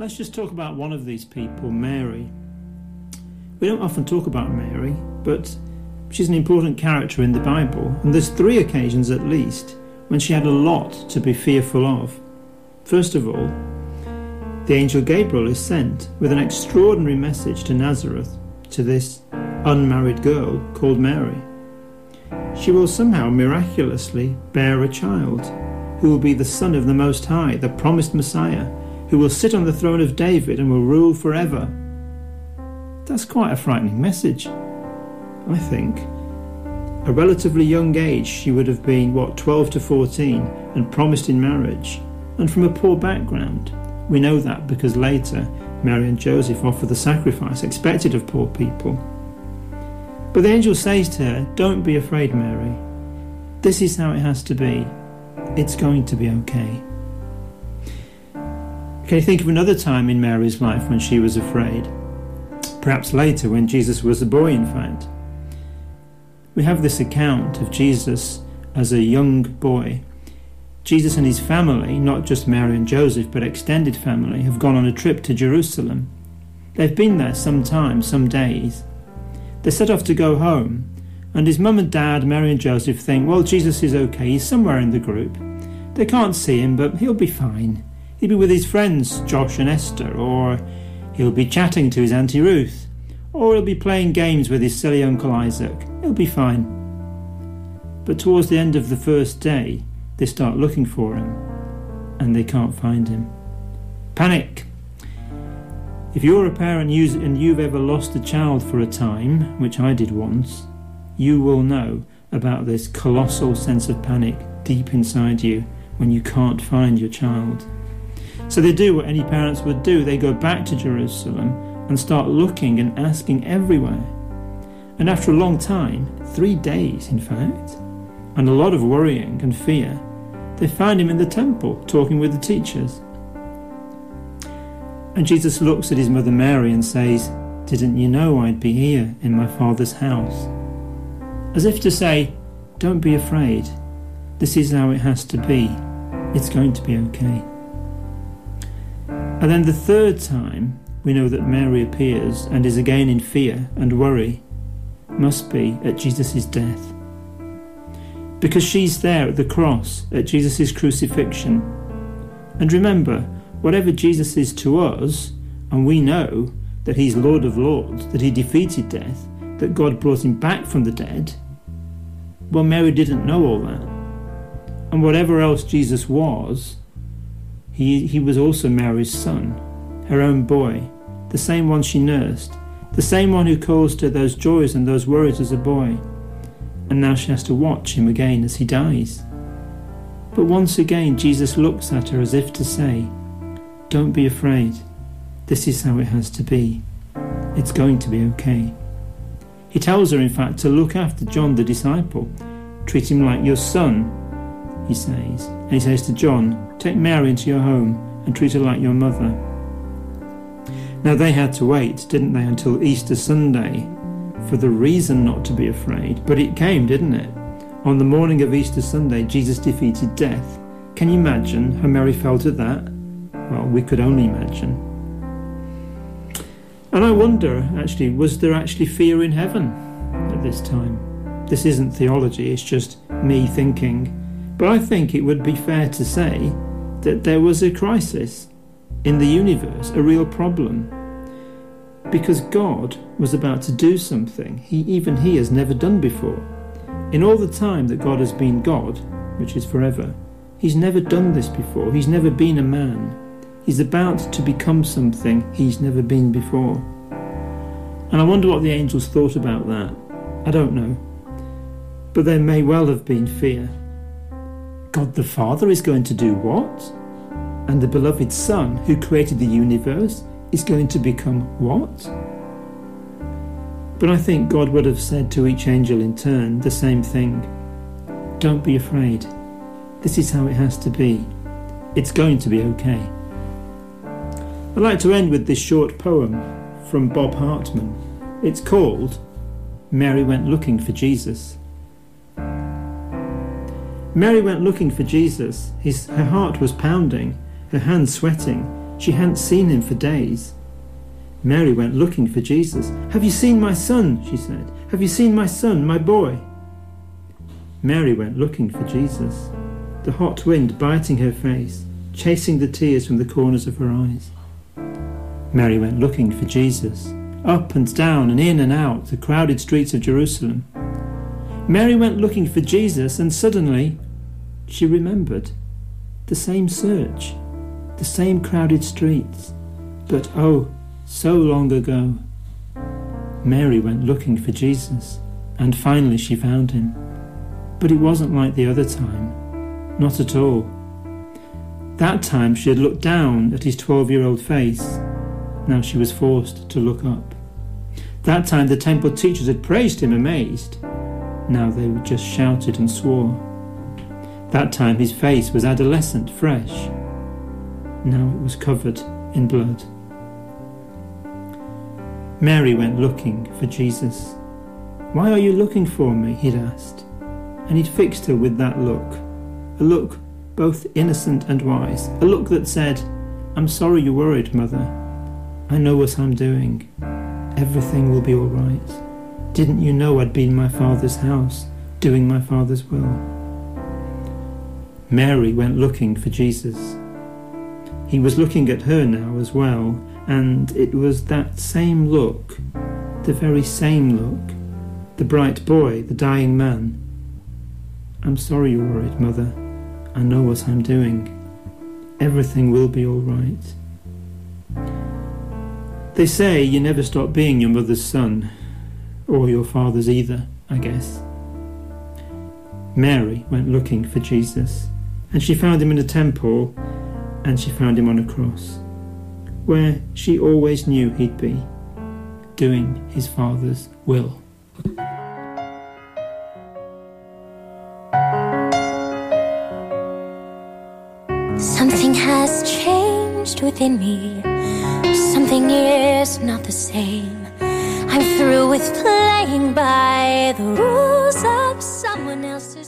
Let's just talk about one of these people, Mary. We don't often talk about Mary, but she's an important character in the Bible, and there's three occasions at least when she had a lot to be fearful of. First of all, the angel Gabriel is sent with an extraordinary message to Nazareth, to this unmarried girl called Mary. She will somehow miraculously bear a child who will be the Son of the Most High, the promised Messiah, who will sit on the throne of David and will rule forever. That's quite a frightening message, I think. A relatively young age, she would have been, what, 12 to 14, and promised in marriage, and from a poor background. We know that because later Mary and Joseph offer the sacrifice expected of poor people. But the angel says to her, Don't be afraid, Mary. This is how it has to be. It's going to be okay. Can you think of another time in Mary's life when she was afraid? Perhaps later, when Jesus was a boy, in fact. We have this account of Jesus as a young boy. Jesus and his family, not just Mary and Joseph, but extended family, have gone on a trip to Jerusalem. They've been there some time, some days. They set off to go home, and his mum and dad, Mary and Joseph, think, well, Jesus is okay, he's somewhere in the group. They can't see him, but he'll be fine. He'll be with his friends, Josh and Esther, or he'll be chatting to his Auntie Ruth, or he'll be playing games with his silly Uncle Isaac. He'll be fine. But towards the end of the first day, they start looking for him, and they can't find him. Panic! If you're a parent and you've ever lost a child for a time, which I did once, you will know about this colossal sense of panic deep inside you when you can't find your child. So they do what any parents would do they go back to Jerusalem and start looking and asking everywhere. And after a long time, three days in fact, and a lot of worrying and fear, they find him in the temple talking with the teachers. And Jesus looks at his mother Mary and says, Didn't you know I'd be here in my Father's house? As if to say, Don't be afraid. This is how it has to be. It's going to be okay. And then the third time, we know that Mary appears and is again in fear and worry, must be at Jesus' death. Because she's there at the cross, at Jesus' crucifixion. And remember, whatever Jesus is to us, and we know that he's Lord of Lords, that he defeated death, that God brought him back from the dead, well, Mary didn't know all that. And whatever else Jesus was, he, he was also Mary's son, her own boy, the same one she nursed, the same one who caused her those joys and those worries as a boy. And now she has to watch him again as he dies. But once again, Jesus looks at her as if to say, don't be afraid. This is how it has to be. It's going to be okay. He tells her, in fact, to look after John the disciple. Treat him like your son, he says. And he says to John, Take Mary into your home and treat her like your mother. Now they had to wait, didn't they, until Easter Sunday for the reason not to be afraid. But it came, didn't it? On the morning of Easter Sunday, Jesus defeated death. Can you imagine how Mary felt at that? Well, we could only imagine. And I wonder, actually, was there actually fear in heaven at this time? This isn't theology, it's just me thinking. But I think it would be fair to say that there was a crisis in the universe, a real problem. Because God was about to do something he, even he has never done before. In all the time that God has been God, which is forever, he's never done this before. He's never been a man. He's about to become something he's never been before. And I wonder what the angels thought about that. I don't know. But there may well have been fear. God the Father is going to do what? And the beloved Son, who created the universe, is going to become what? But I think God would have said to each angel in turn the same thing Don't be afraid. This is how it has to be. It's going to be okay. I'd like to end with this short poem from Bob Hartman. It's called Mary Went Looking for Jesus. Mary went looking for Jesus. His, her heart was pounding, her hands sweating. She hadn't seen him for days. Mary went looking for Jesus. Have you seen my son? she said. Have you seen my son, my boy? Mary went looking for Jesus, the hot wind biting her face, chasing the tears from the corners of her eyes. Mary went looking for Jesus, up and down and in and out the crowded streets of Jerusalem. Mary went looking for Jesus, and suddenly she remembered the same search, the same crowded streets, but oh, so long ago. Mary went looking for Jesus, and finally she found him. But it wasn't like the other time. Not at all. That time she had looked down at his 12 year old face. Now she was forced to look up. That time the temple teachers had praised him amazed. Now they just shouted and swore. That time his face was adolescent, fresh. Now it was covered in blood. Mary went looking for Jesus. Why are you looking for me? he'd asked. And he'd fixed her with that look. A look both innocent and wise. A look that said, I'm sorry you're worried, mother. I know what I'm doing. Everything will be all right. Didn't you know I'd be in my father's house, doing my father's will? Mary went looking for Jesus. He was looking at her now as well, and it was that same look, the very same look, the bright boy, the dying man. I'm sorry you're worried, Mother. I know what I'm doing. Everything will be all right. They say you never stop being your mother's son, or your father's either, I guess. Mary went looking for Jesus, and she found him in a temple, and she found him on a cross where she always knew he'd be, doing his father's will. Something has changed within me. Something is not the same. I'm through with playing by the rules of someone else's.